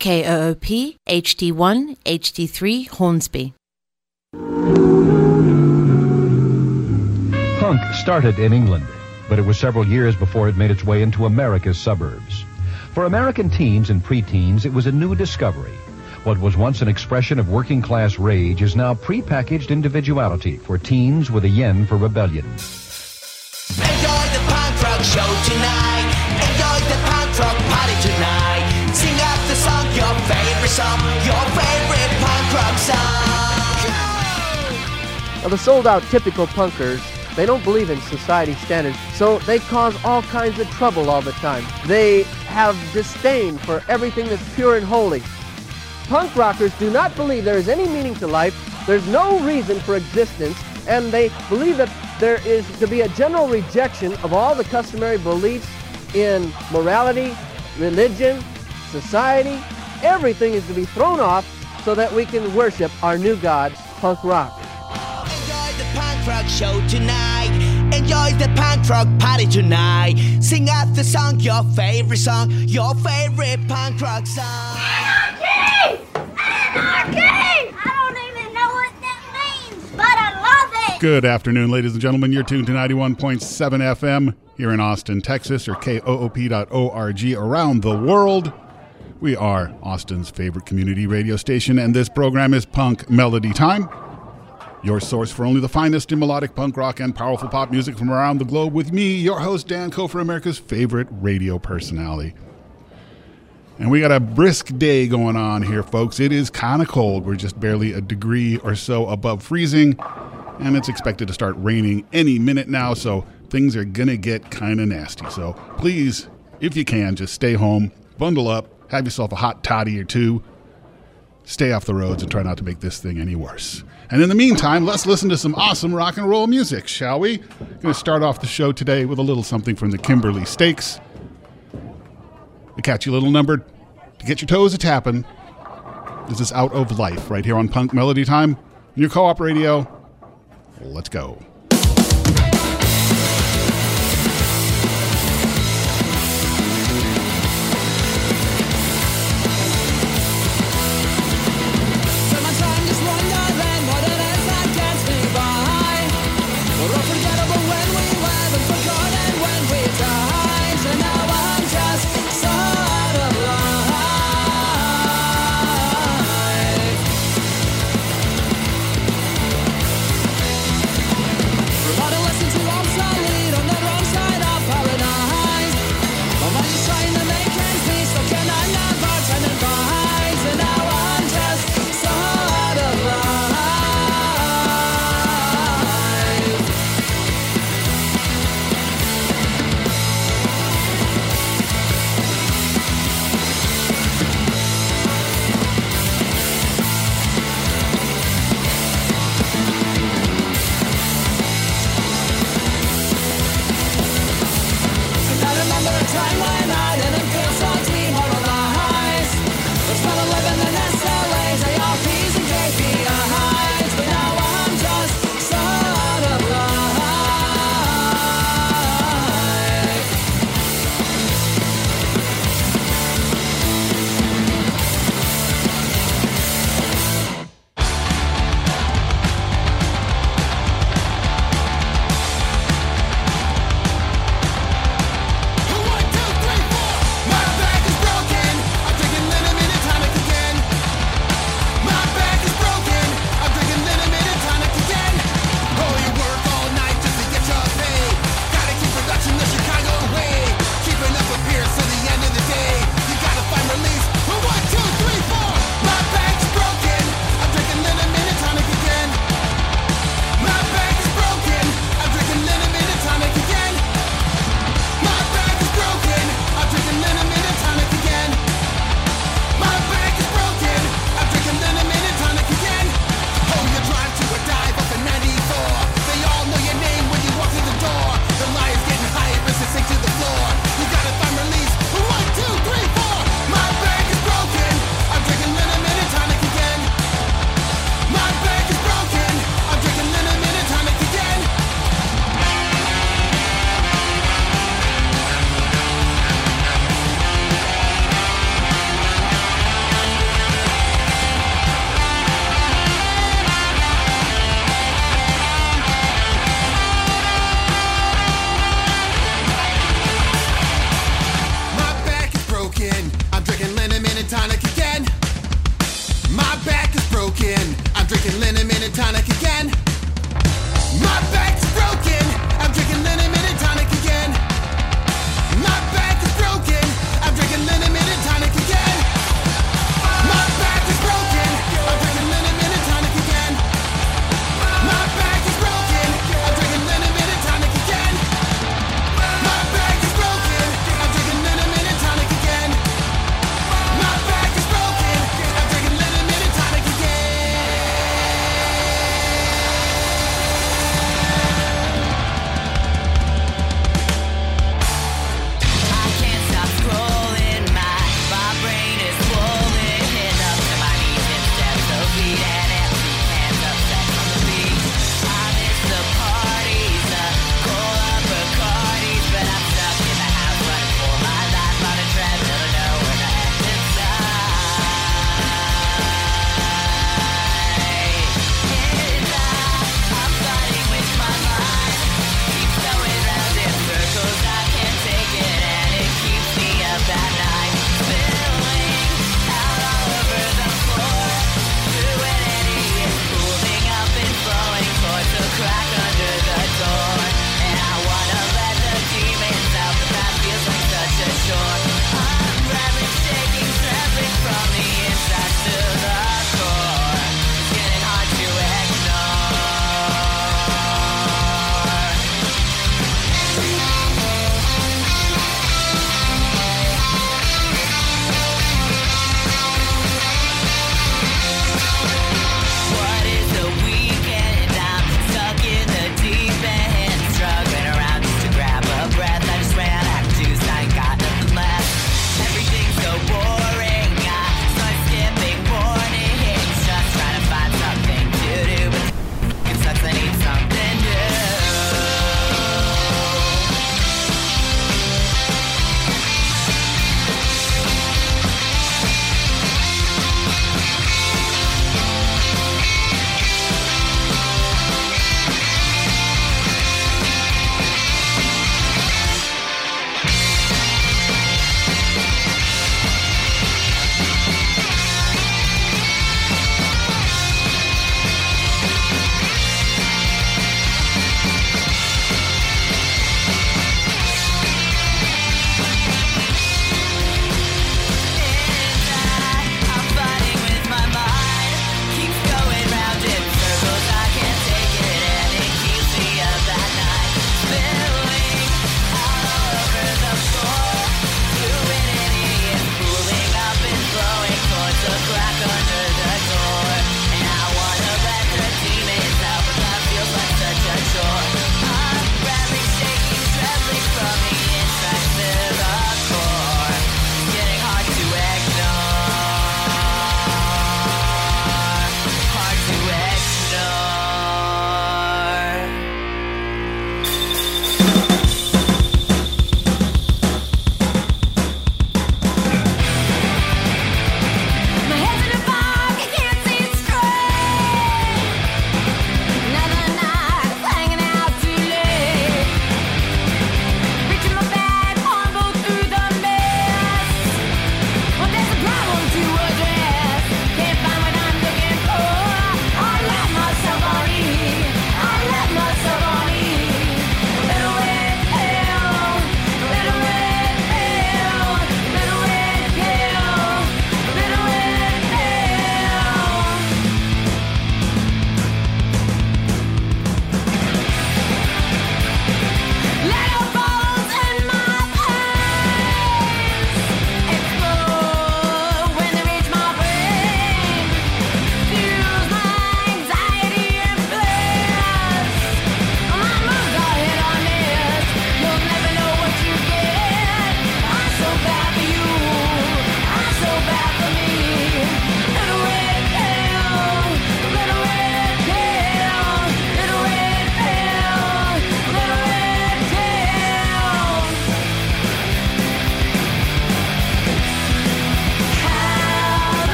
KOOP HD1 HD3 Hornsby. Punk started in England, but it was several years before it made its way into America's suburbs. For American teens and preteens, it was a new discovery. What was once an expression of working class rage is now prepackaged individuality for teens with a yen for rebellion. Enjoy the punk rock show tonight. Song, your favorite punk rock song. Now, the sold out typical punkers, they don't believe in society standards, so they cause all kinds of trouble all the time. They have disdain for everything that's pure and holy. Punk rockers do not believe there is any meaning to life, there's no reason for existence, and they believe that there is to be a general rejection of all the customary beliefs in morality, religion, society. Everything is to be thrown off so that we can worship our new god, punk rock. Enjoy the punk rock show tonight. Enjoy the punk rock party tonight. Sing out the song, your favorite song, your favorite punk rock song. Anarchy! Anarchy! I don't even know what that means, but I love it! Good afternoon, ladies and gentlemen. You're tuned to 91.7 FM here in Austin, Texas, or KOOP.org around the world. We are Austin's favorite community radio station, and this program is Punk Melody Time. Your source for only the finest in melodic punk rock and powerful pop music from around the globe with me, your host, Dan Kofer, America's favorite radio personality. And we got a brisk day going on here, folks. It is kind of cold. We're just barely a degree or so above freezing, and it's expected to start raining any minute now, so things are going to get kind of nasty. So please, if you can, just stay home, bundle up, have yourself a hot toddy or two, stay off the roads, and try not to make this thing any worse. And in the meantime, let's listen to some awesome rock and roll music, shall we? Going to start off the show today with a little something from the Kimberly Stakes. A catchy little number to get your toes a tapping. This is Out of Life right here on Punk Melody Time, your co op radio. Let's go.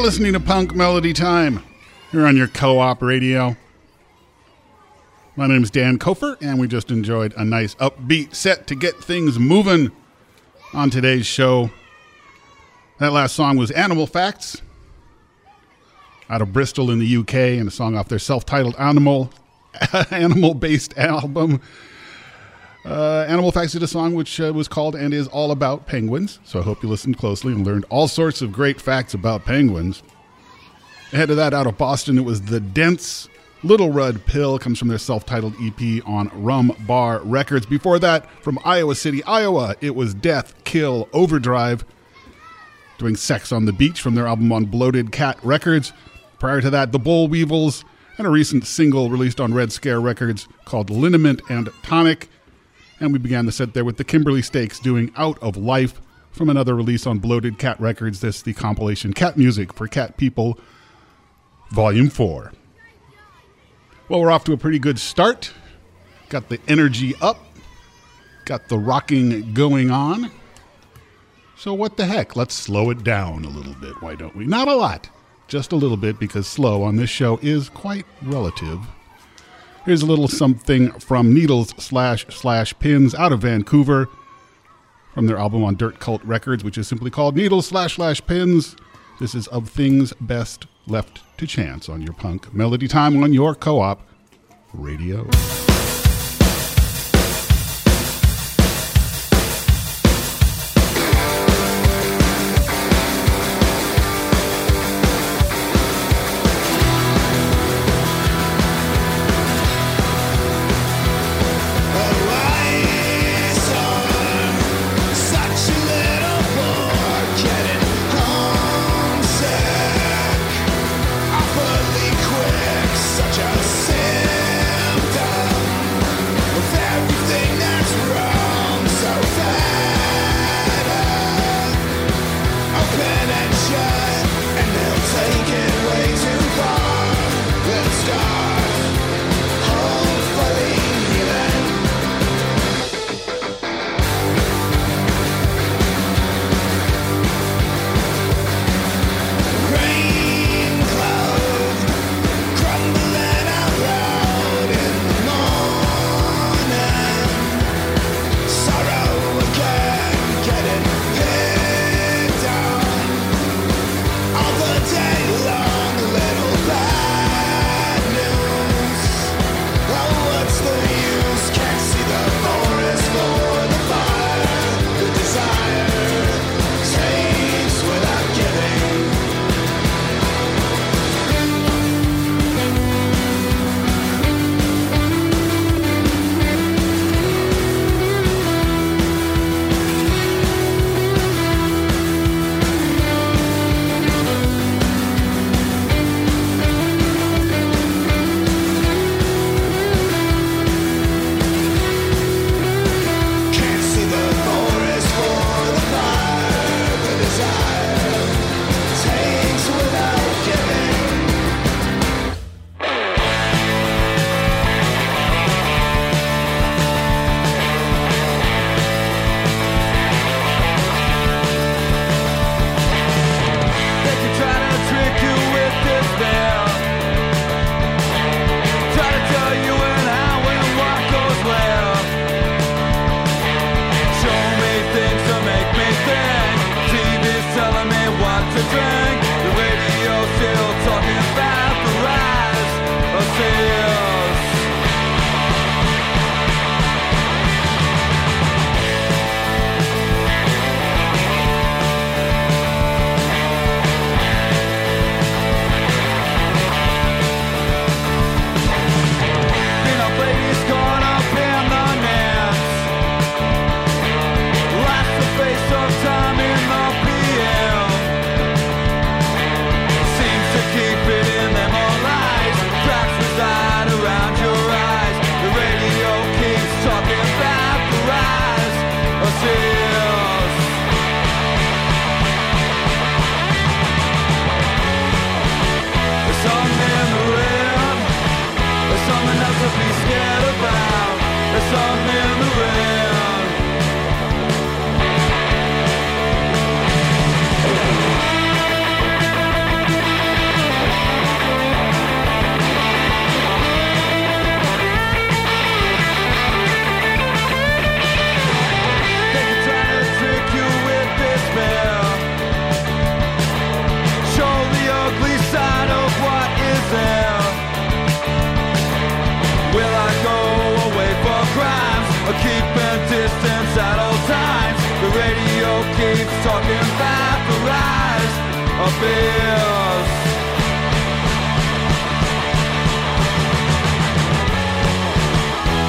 You're listening to Punk Melody Time. You're on your co op radio. My name's Dan Kofer, and we just enjoyed a nice upbeat set to get things moving on today's show. That last song was Animal Facts out of Bristol in the UK, and a song off their self titled Animal animal based album. Uh, Animal Facts did a song which uh, was called and is all about penguins. So I hope you listened closely and learned all sorts of great facts about penguins. Ahead of that, out of Boston, it was The Dents. Little Red Pill comes from their self titled EP on Rum Bar Records. Before that, from Iowa City, Iowa, it was Death, Kill, Overdrive, doing Sex on the Beach from their album on Bloated Cat Records. Prior to that, The Boll Weevils, and a recent single released on Red Scare Records called Liniment and Tonic. And we began the set there with the Kimberly Stakes doing Out of Life from another release on Bloated Cat Records. This the compilation Cat Music for Cat People, Volume 4. Well, we're off to a pretty good start. Got the energy up, got the rocking going on. So, what the heck? Let's slow it down a little bit, why don't we? Not a lot, just a little bit, because slow on this show is quite relative. Here's a little something from Needles slash slash Pins out of Vancouver from their album on Dirt Cult Records, which is simply called Needles slash slash Pins. This is Of Things Best Left to Chance on your punk melody time on your co op radio.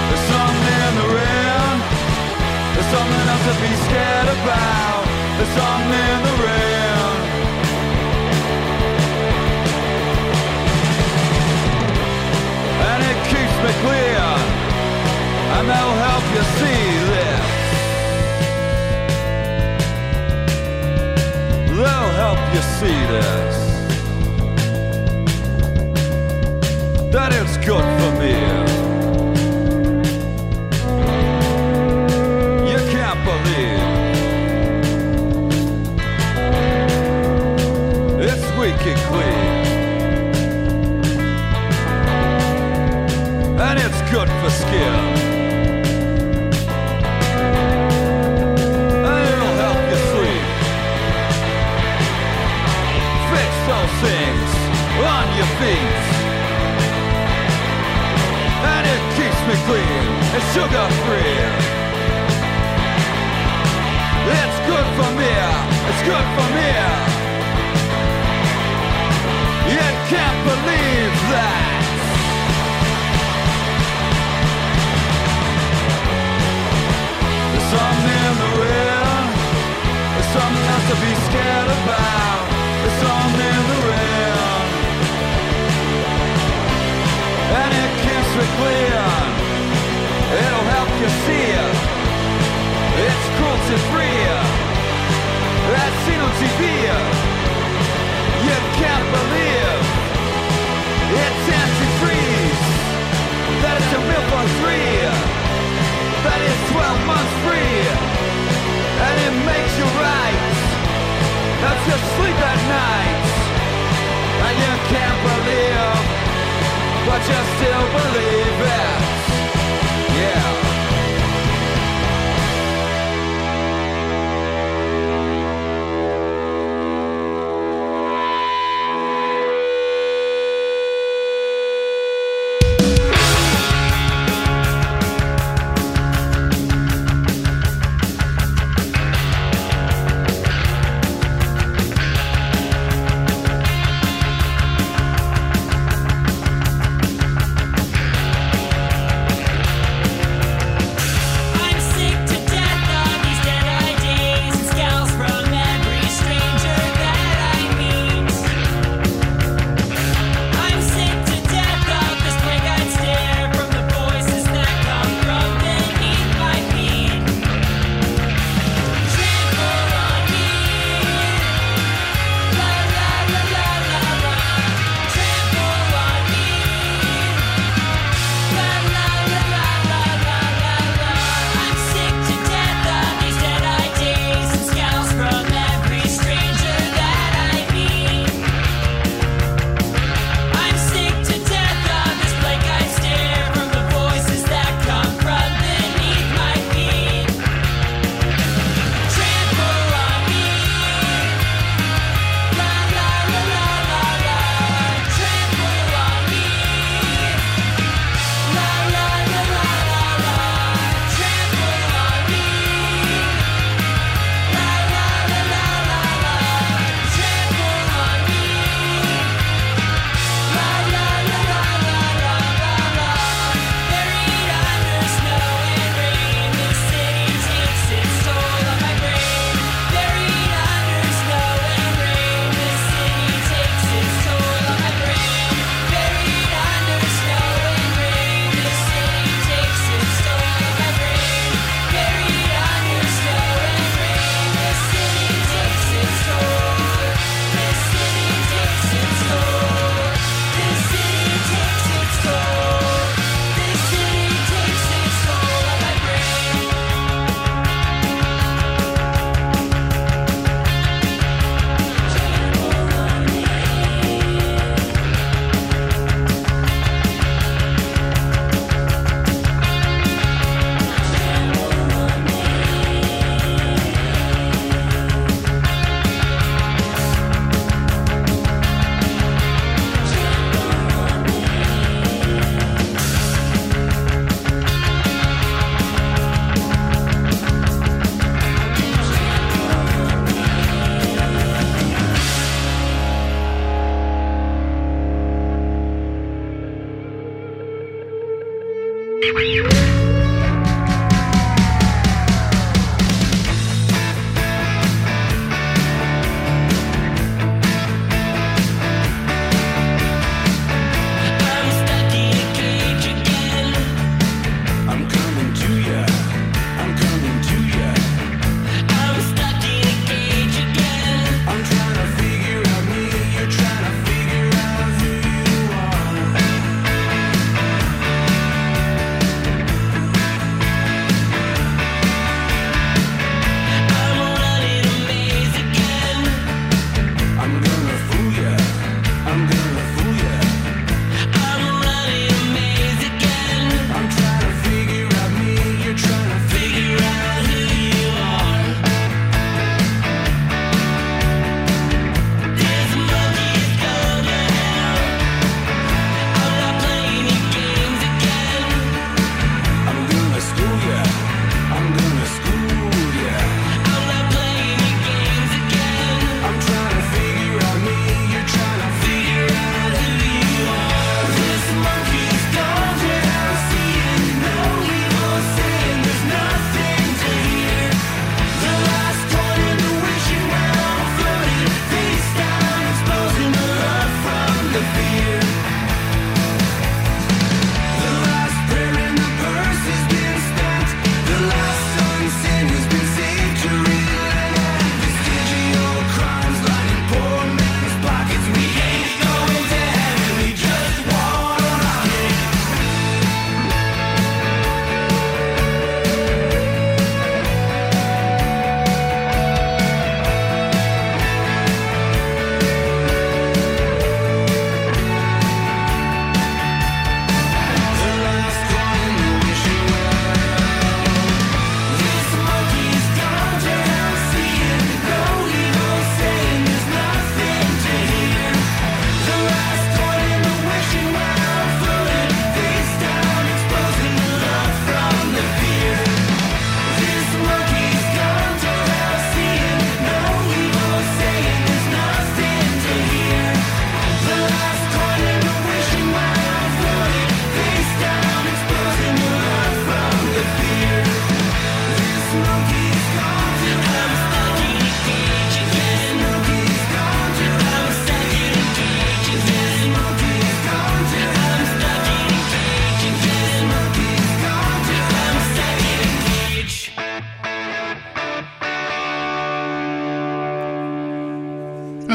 There's something in the rain. There's something else to be scared about. There's something in the rain. And it keeps me clear. And they'll help you see They'll help you see this. That it's good for me. You can't believe it's wicked clear. And it's good for skin. Things on your feet. And it keeps me clean and sugar free. It's good for me. It's good for me. You can't believe that. There's something in the rain. There's something else to be scared about. That is 12 months free. And it makes you right. Helps you sleep at night. And you can't believe, but you still believe it. Yeah.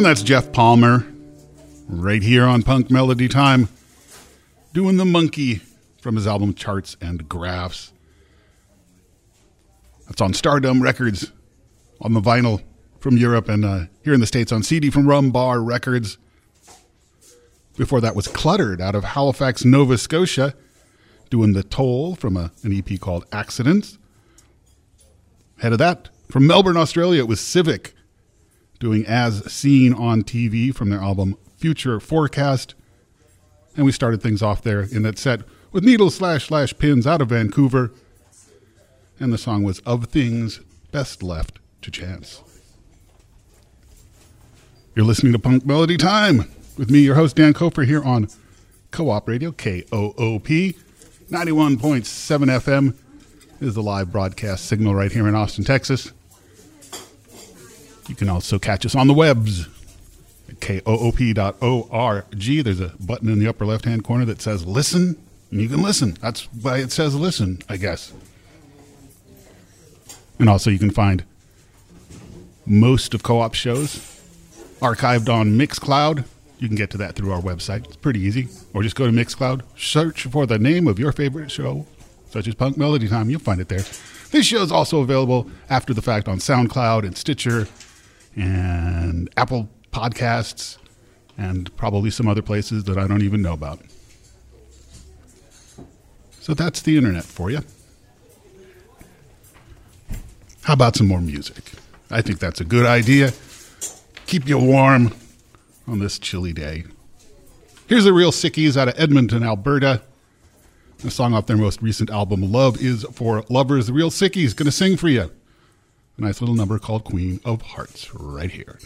That's Geoff Palmer right here on Punk Melody Time doing the monkey from his album Charts and Graphs. That's on Stardumb Records on the vinyl from Europe and uh, here in the States on CD from Rum Bar Records. Before that was Cluttered out of Halifax, Nova Scotia, doing The Toll from a, an EP called Accidents. Ahead of that, from Melbourne, Australia, it was Civic doing As Seen on TV from their album Future Forecast. And we started things off there in that set with Needle Slash Slash Pins out of Vancouver. And the song was Of Things Best Left to Chance. You're listening to Punk Melody Time with me, your host, Dan Koper, here on Co op Radio, K O O P, 91.7 FM is the live broadcast signal right here in Austin, Texas. You can also catch us on the webs koop.org. There's a button in the upper left hand corner that says listen, and you can listen. That's why it says listen, I guess. And also, you can find most of co op shows archived on Mixcloud. You can get to that through our website. It's pretty easy. Or just go to Mixcloud, search for the name of your favorite show, such as Punk Melody Time. You'll find it there. This show is also available after the fact on SoundCloud and Stitcher and Apple Podcasts and probably some other places that I don't even know about. So that's the internet for you. How about some more music? I think that's a good idea. Keep you warm on this chilly day. Here's the Real Sickies out of Edmonton, Alberta. A song off their most recent album, Love is for Lovers. The Real Sickies to sing for you. A nice little number called Queen of Hearts right here.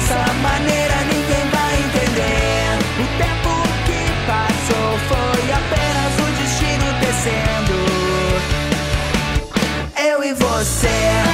nossa maneira ninguém vai entender. O tempo que passou foi apenas o destino descendo. Eu e você.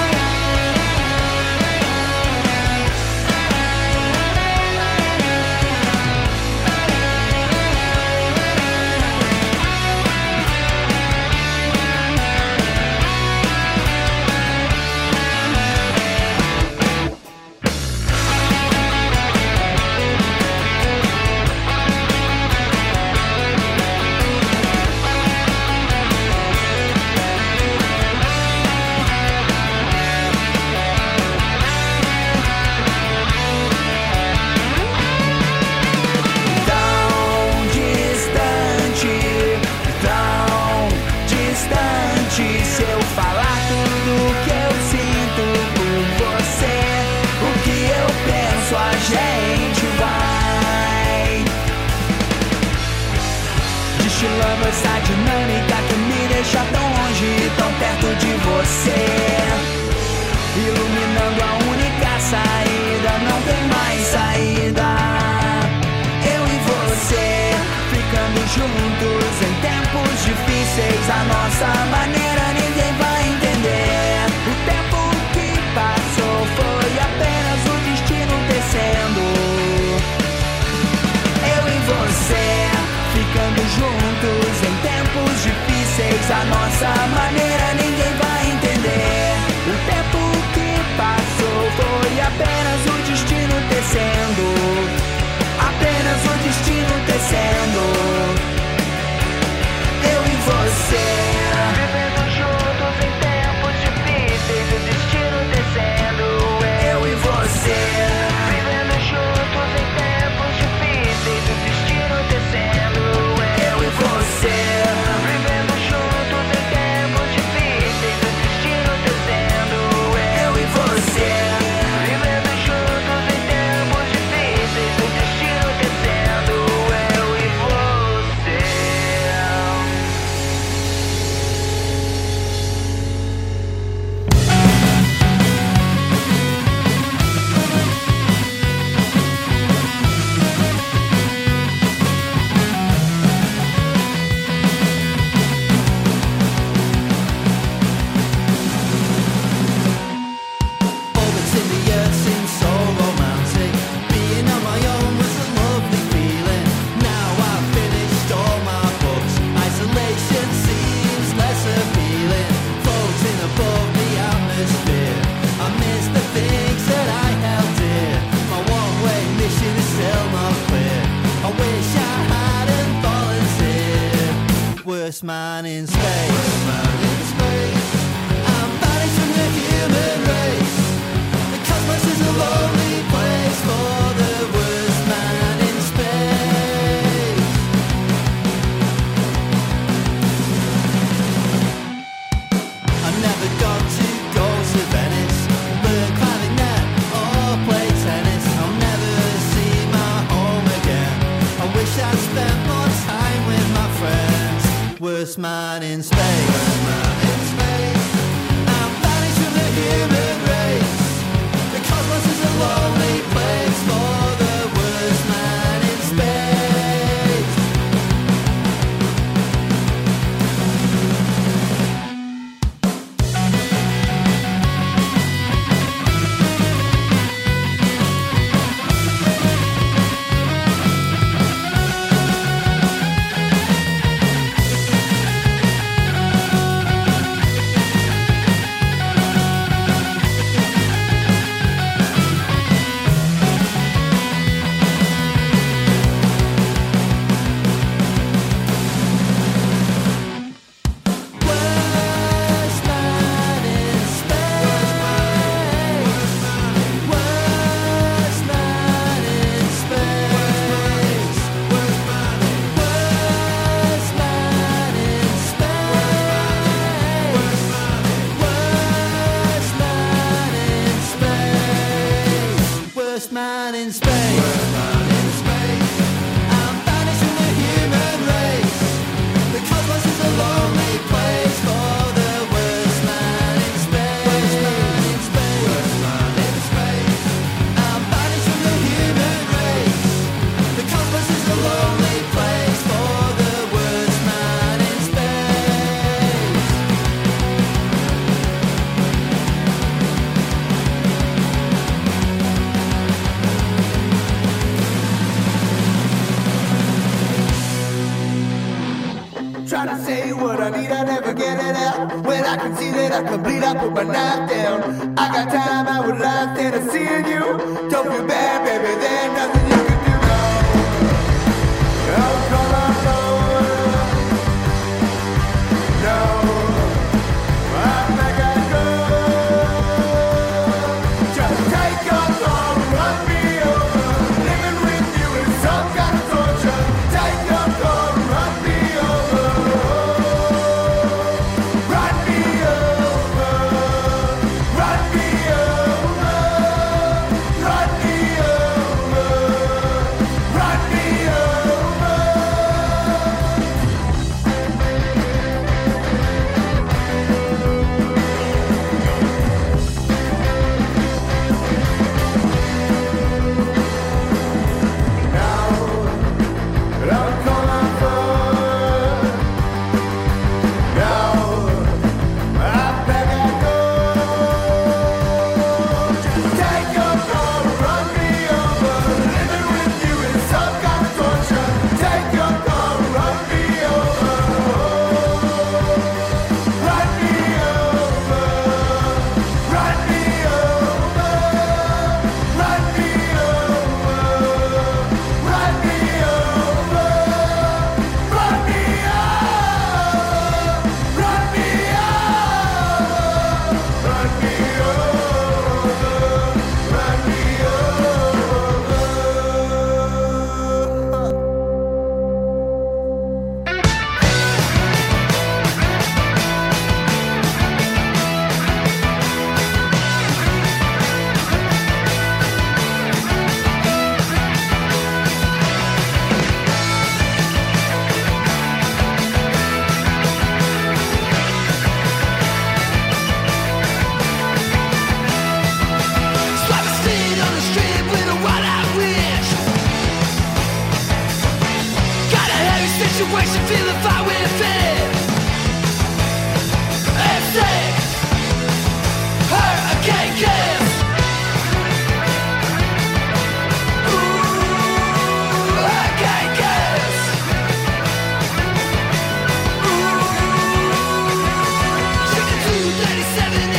I can see that I can bleed, I put my knife down. I got time, I would lie that I seeing you. Don't feel bad, baby, there's nothing.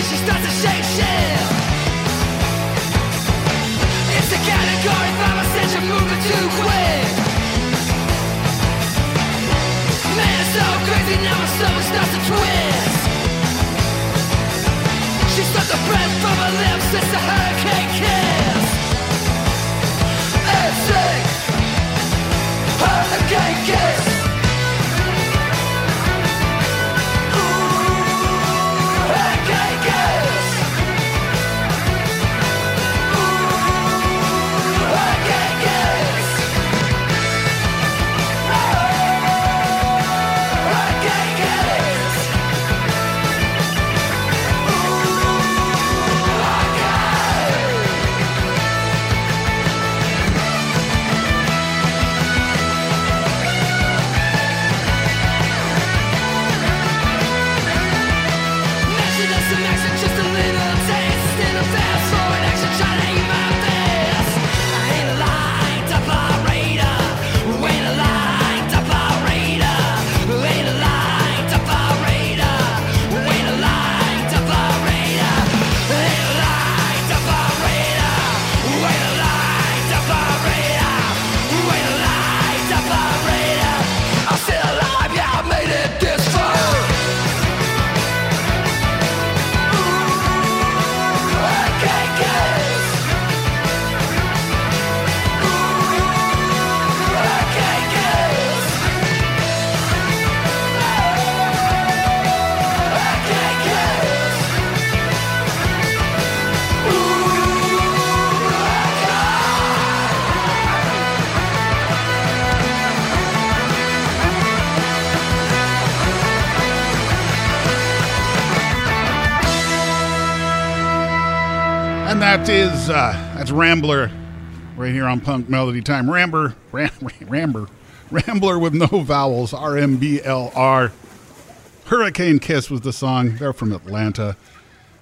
she starts to uh, that's Rambler, right here on Punk Melody Time. Rambler, ram, Rambler, Rambler with no vowels. R M B L R. Hurricane Kiss was the song. They're from Atlanta.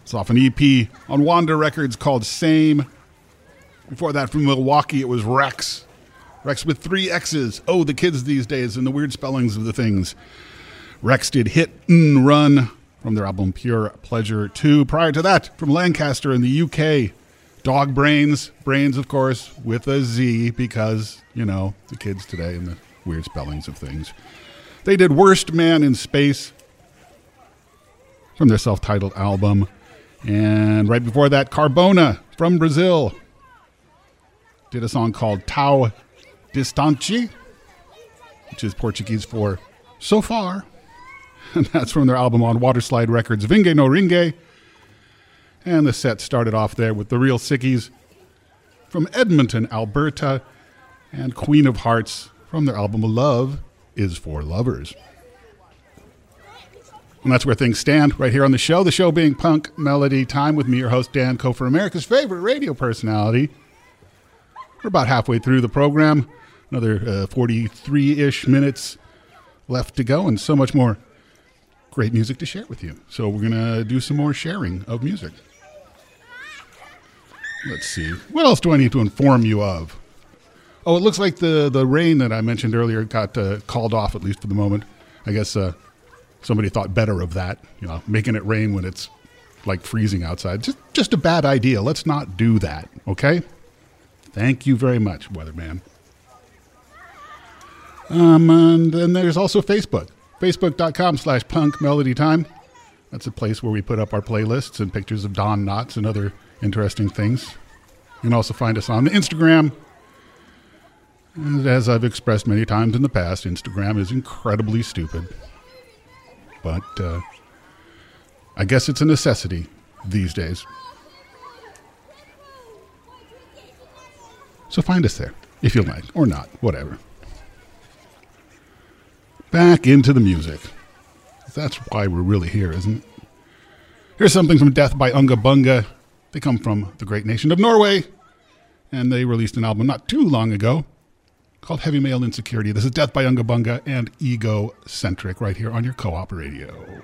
It's off an EP on Wanda Records called Same. Before that, from Milwaukee, it was Rex. Rex with three X's. Oh, the kids these days and the weird spellings of the things. Rex did Hit and Run from their album Pure Pleasure 2. Prior to that, from Lancaster in the UK, Dog Brains. Brains, of course, with a Z because, you know, the kids today and the weird spellings of things. They did Worst Man in Space from their self titled album. And right before that, Carbona from Brazil did a song called Tão Distante, which is Portuguese for so far. And that's from their album on Waterslide Records, Vinge no Ringe. And the set started off there with the Real Sickies from Edmonton, Alberta, and Queen of Hearts from their album Love is for Lovers. And that's where things stand right here on the show. The show being Punk Melody Time with me, your host, Dan Kofer, America's favorite radio personality. We're about halfway through the program, another uh, 43 ish minutes left to go, and so much more great music to share with you. So we're going to do some more sharing of music. Let's see. What else do I need to inform you of? Oh, it looks like the, the rain that I mentioned earlier got uh, called off, at least for the moment. I guess uh, somebody thought better of that, you know, making it rain when it's like freezing outside. Just, just a bad idea. Let's not do that, okay? Thank you very much, weatherman. Um, and then there's also Facebook. Facebook.com slash punk melody time. That's a place where we put up our playlists and pictures of Don Knotts and other interesting things. You can also find us on Instagram. As I've expressed many times in the past, Instagram is incredibly stupid. But uh, I guess it's a necessity these days. So find us there if you like, or not, whatever. Back into the music. That's why we're really here, isn't it? Here's something from Death by Unga Bunga. They come from the great nation of Norway, and they released an album not too long ago called Heavy Male Insecurity. This is Death by Unga Bunga and Egocentric right here on your co op radio.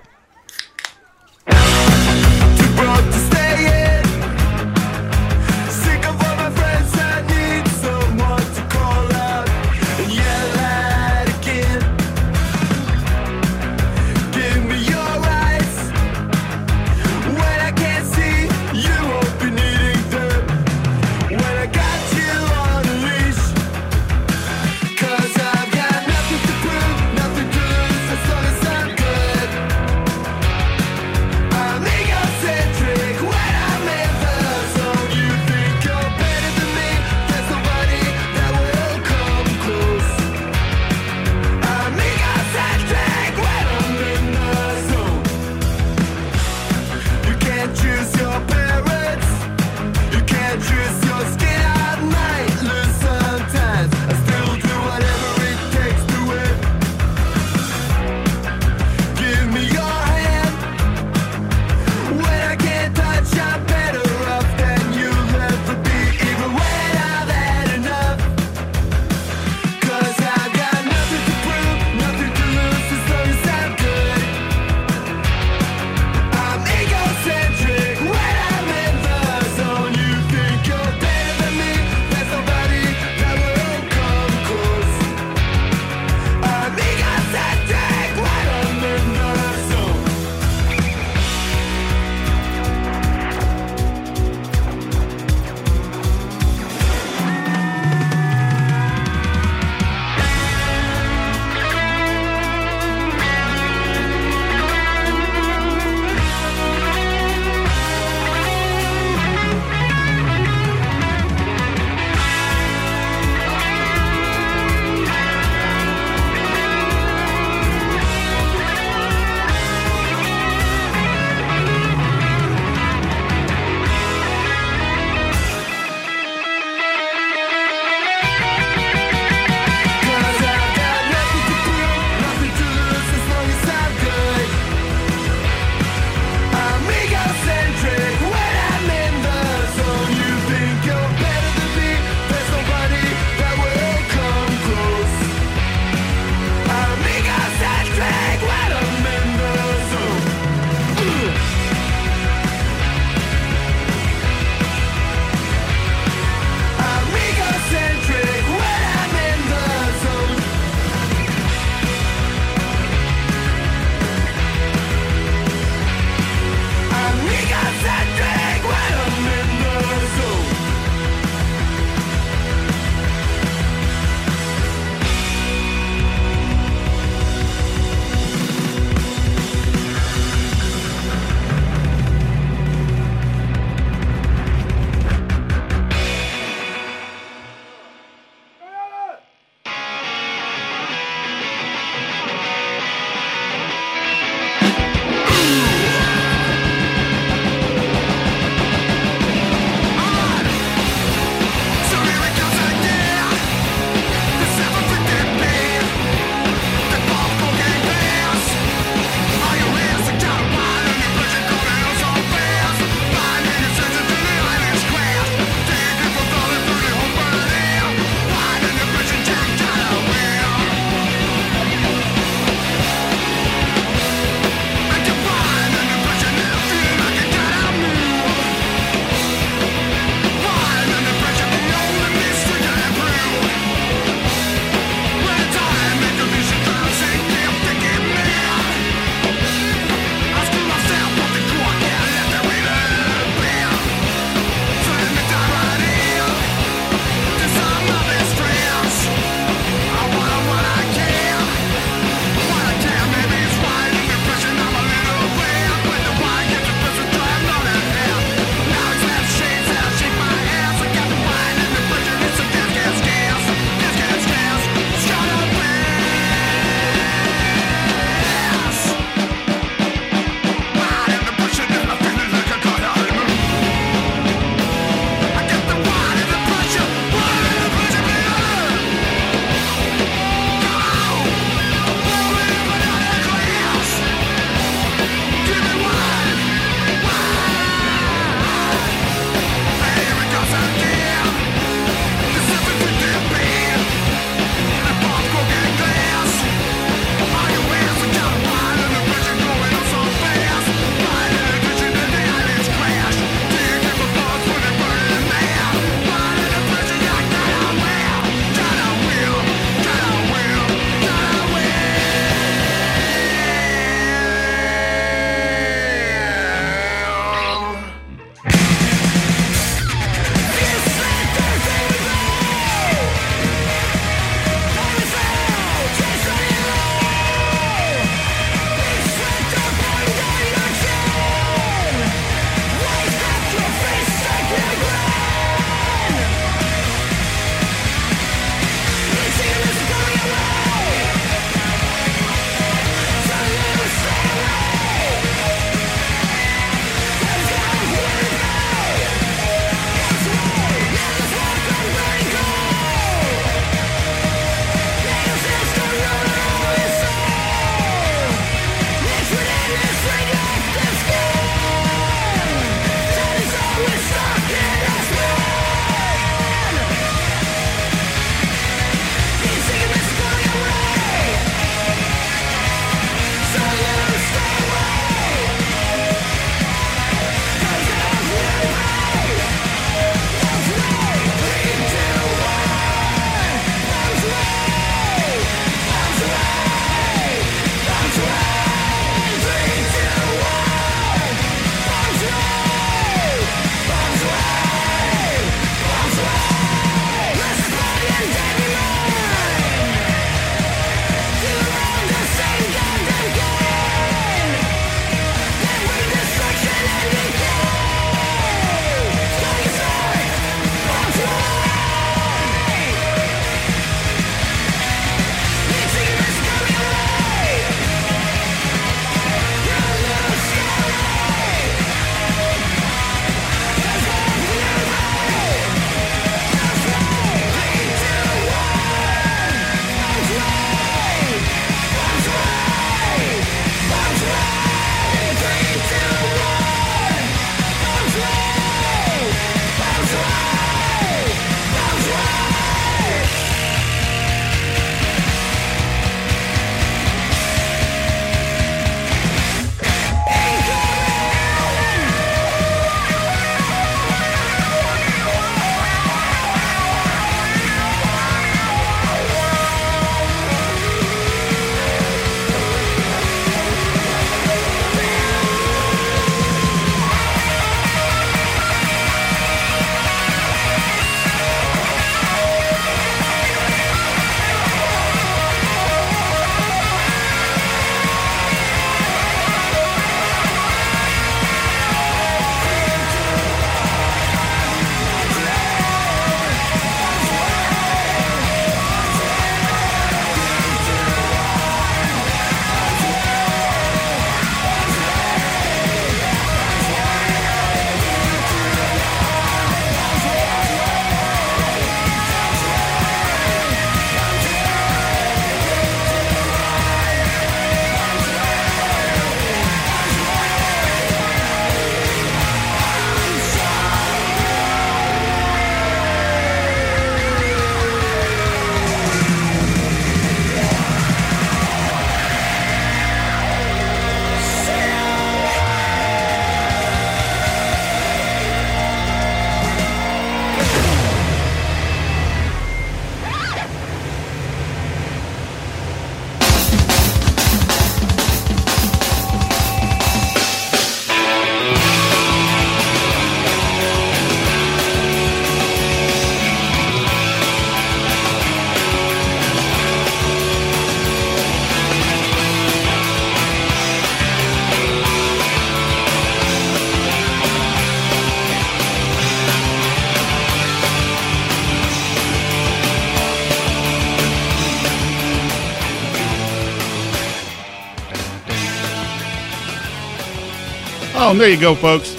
Oh, there you go, folks.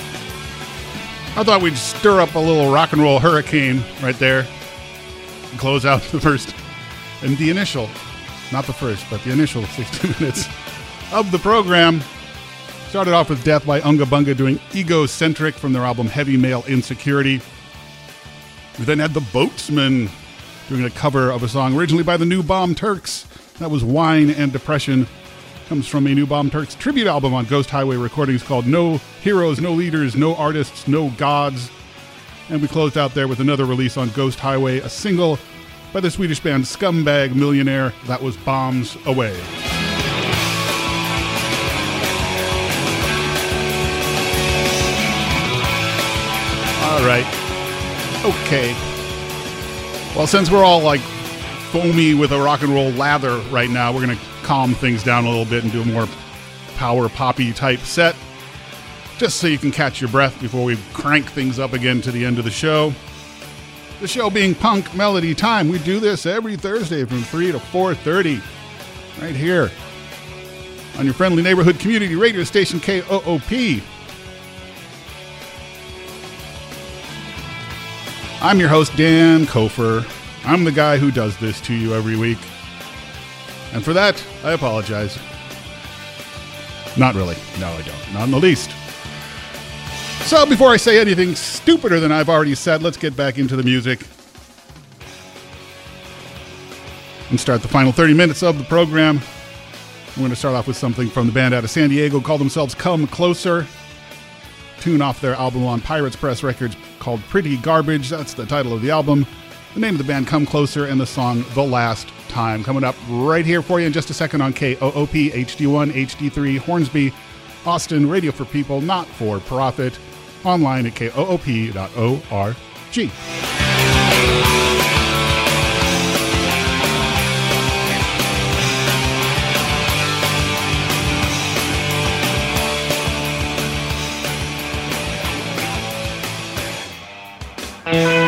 I thought we'd stir up a little rock and roll hurricane right there and close out the first and the initial, not the first, but the initial 60 minutes of the program. Started off with Death by Unga Bunga doing Egocentric from their album Heavy Male Insecurity. We then had The Boatsmen doing a cover of a song originally by the New Bomb Turks. That was Wine and Depression. Comes from a New Bomb Turks tribute album on Ghost Highway Recordings called No Heroes, No Leaders, No Artists, No Gods. And we closed out there with another release on Ghost Highway, a single by the Swedish band Scumbag Millionaire. That was Bombs Away. All right. Okay. Well, since we're all like foamy with a rock and roll lather right now, we're going to calm things down a little bit and do a more power poppy type set. Just so you can catch your breath before we crank things up again to the end of the show. The show being punk melody time. We do this every Thursday from 3 to 4:30 right here on your friendly neighborhood community radio station KOOP. I'm your host, Dan Kofer. I'm the guy who does this to you every week. And for that, I apologize. Not really. No, I don't. Not in the least. So before I say anything stupider than I've already said, let's get back into the music. And start the final 30 minutes of the program. We're going to start off with something from the band out of San Diego called themselves Come Closer. Tune off their album on Pirates Press Records called Pretty Garbage. That's the title of the album. The name of the band Come Closer and the song The Last Time. Coming up right here for you in just a second on KOOP HD1 HD3 Hornsby Austin Radio for People, not for profit. Online at koop.org. If you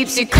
keeps you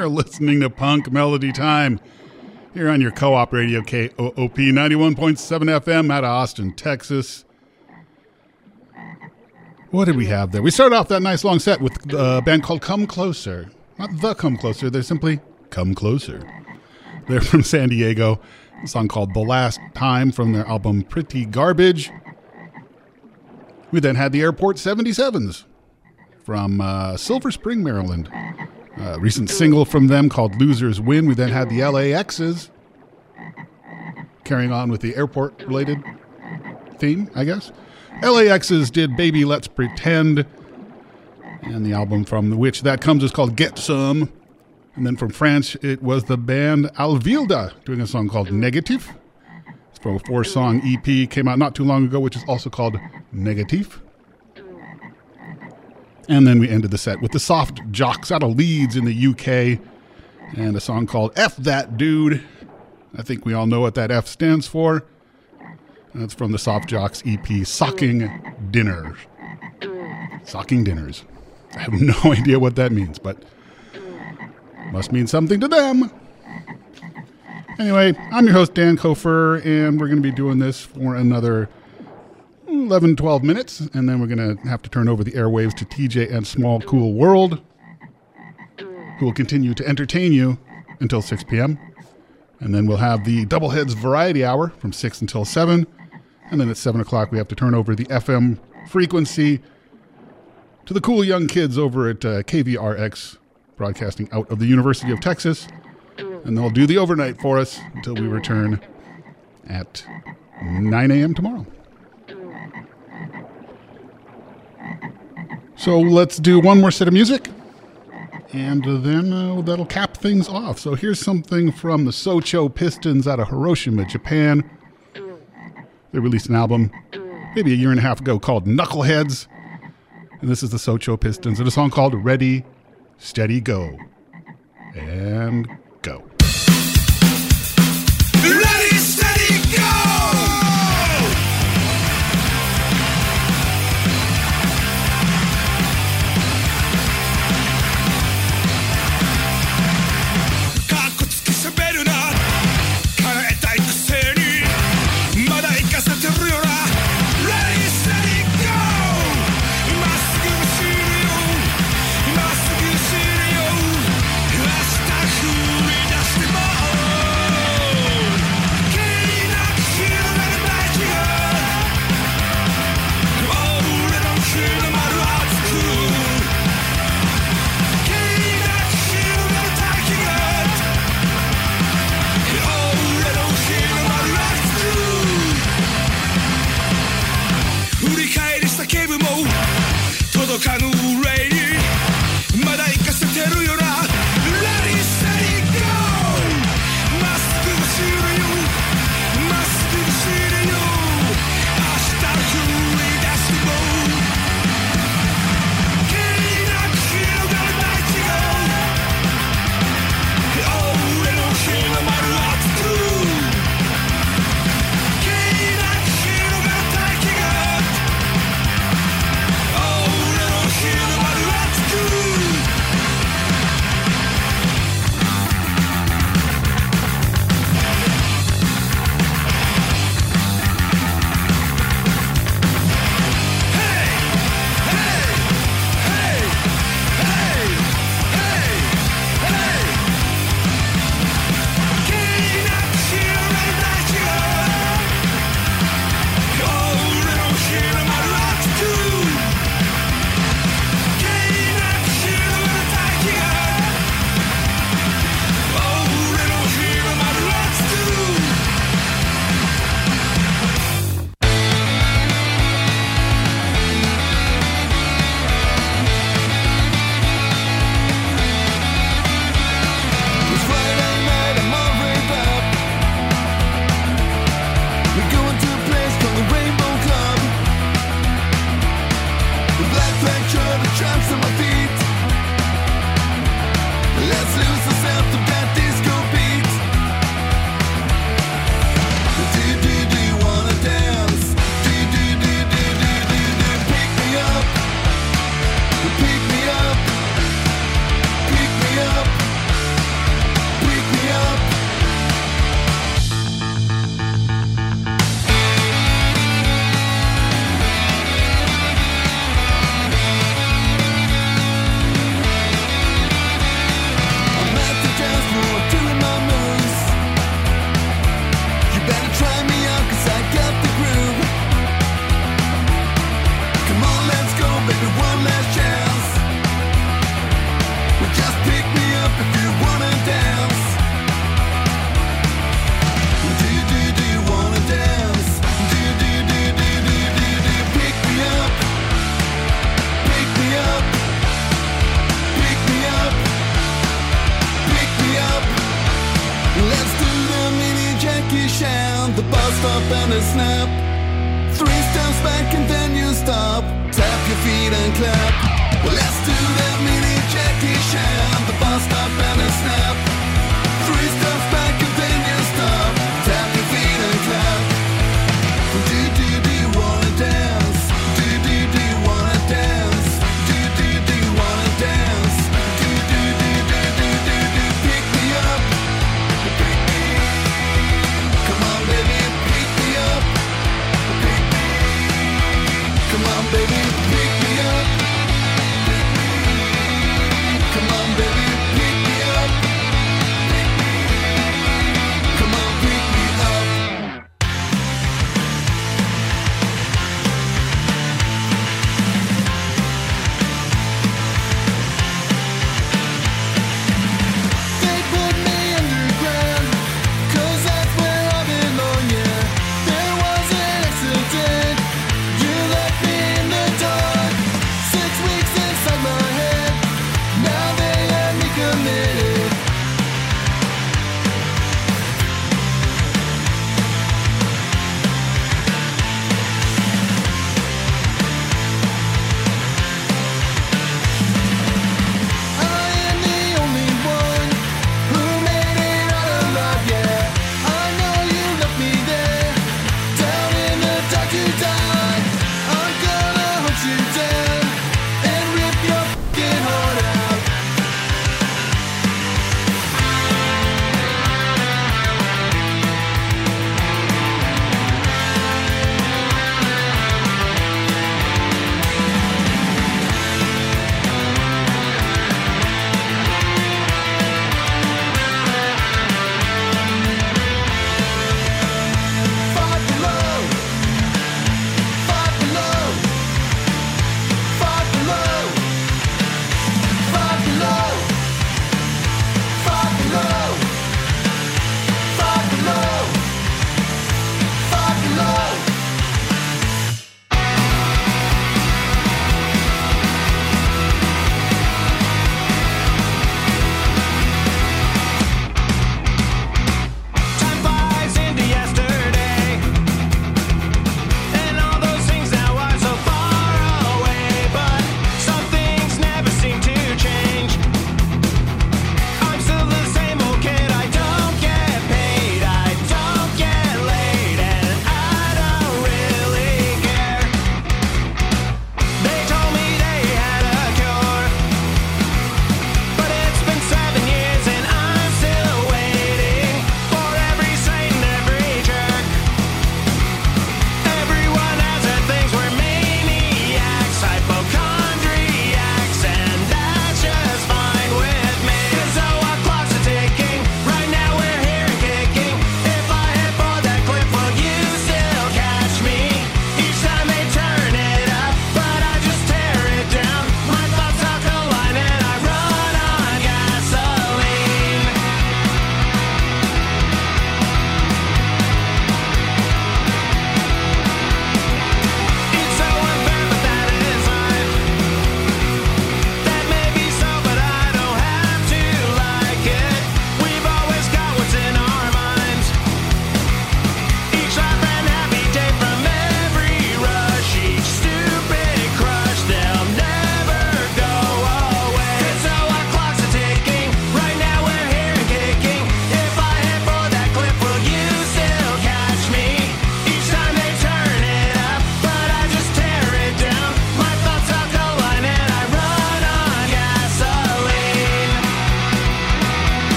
You're listening to Punk Melody Time here on your co op radio KOOP 91.7 FM out of Austin, Texas. What did we have there? We started off that nice long set with a band called Come Closer. Not The Come Closer, they're simply Come Closer. They're from San Diego. A song called The Last Time from their album Pretty Garbage. We then had the Airport 77s from uh, Silver Spring, Maryland. A recent single from them called Losers Win. We then had the LAXs carrying on with the airport related theme, I guess. LAXs did Baby Let's Pretend. And the album from which that comes is called Get Some. And then from France, it was the band Alvilda doing a song called Negative. It's from a four song EP, came out not too long ago, which is also called Negative. And then we ended the set with the Soft Jocks out of Leeds in the UK and a song called F That Dude. I think we all know what that F stands for. That's from the Soft Jocks EP, Socking Dinners. Socking Dinners. I have no idea what that means, but must mean something to them. Anyway, I'm your host, Dan Kofer, and we're going to be doing this for another 11, 12 minutes, and then we're going to have to turn over the airwaves to TJ and Small Cool World, who will continue to entertain you until 6 p.m. And then we'll have the Doubleheads Variety Hour from 6 until 7. And then at 7 o'clock, we have to turn over the FM frequency to the cool young kids over at uh, KVRX, broadcasting out of the University of Texas. And they'll do the overnight for us until we return at 9 a.m. tomorrow. So let's do one more set of music, and then uh, that'll cap things off. So here's something from the Socho Pistons out of Hiroshima, Japan. They released an album maybe a year and a half ago called Knuckleheads, and this is the Socho Pistons and a song called Ready, Steady, Go. And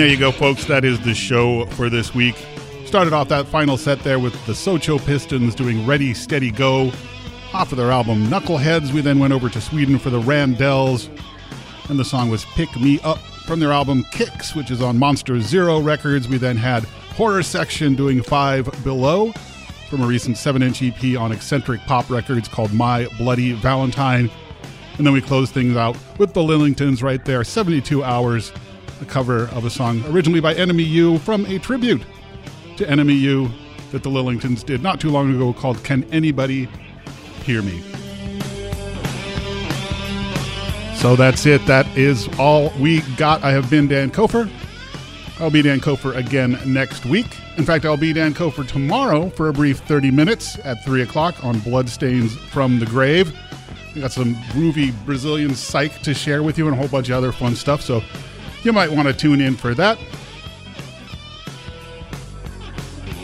there you go, folks. That is the show for this week. Started off that final set there with the Socho Pistons doing Ready, Steady, Go off of their album Knuckleheads. We then went over to Sweden for the Randells, and the song was Pick Me Up from their album Kicks, which is on Monster Zero Records. We then had Horror Section doing Five Below from a recent 7 inch EP on eccentric pop records called My Bloody Valentine. And then we closed things out with the Lillingtons right there, 72 Hours, a cover of a song originally by Enemy U from a tribute to Enemy U that the Lillingtons did not too long ago called Can Anybody Hear Me? So that's it. That is all we got. I have been Dan Kofer. I'll be Dan Kofer again next week. In fact, I'll be Dan Kofer tomorrow for a brief 30 minutes at 3 o'clock on Bloodstains from the Grave. We got some groovy Brazilian psych to share with you and a whole bunch of other fun stuff, so you might want to tune in for that.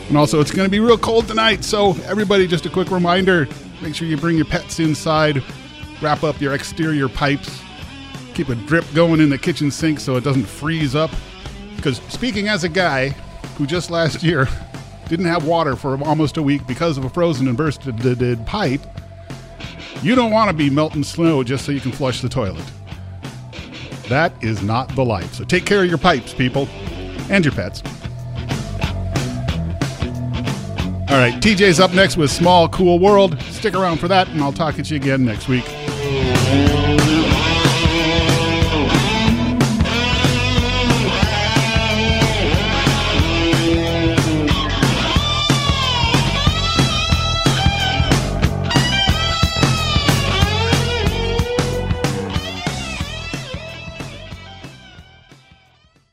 And also, it's going to be real cold tonight, so everybody, just a quick reminder make sure you bring your pets inside, wrap up your exterior pipes, keep a drip going in the kitchen sink so it doesn't freeze up. Because speaking as a guy who just last year didn't have water for almost a week because of a frozen and bursted pipe, you don't want to be melting snow just so you can flush the toilet. That is not the life. So take care of your pipes, people, and your pets. All right, TJ's up next with Small Cool World. Stick around for that, and I'll talk at you again next week.